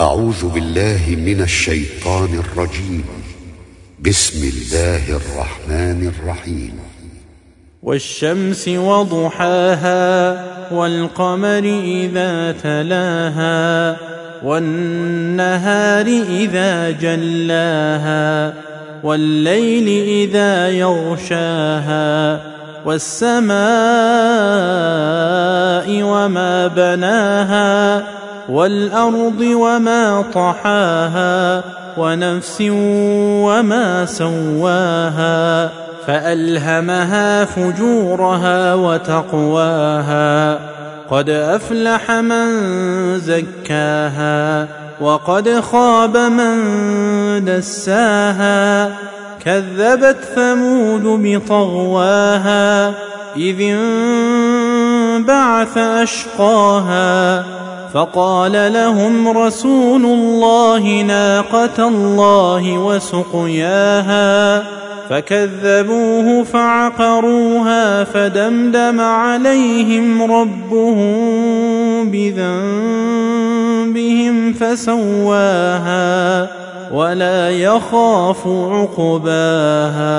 أعوذ بالله من الشيطان الرجيم. بسم الله الرحمن الرحيم. والشمس وضحاها والقمر إذا تلاها والنهار إذا جلاها والليل إذا يغشاها. والسماء وما بناها والأرض وما طحاها ونفس وما سواها فألهمها فجورها وتقواها قد أفلح من زكاها وقد خاب من دساها كذبت ثمود بطغواها إذ انبعث أشقاها فقال لهم رسول الله ناقة الله وسقياها فكذبوه فعقروها فدمدم عليهم ربهم بذنبهم فسواها ولا يخاف عقباها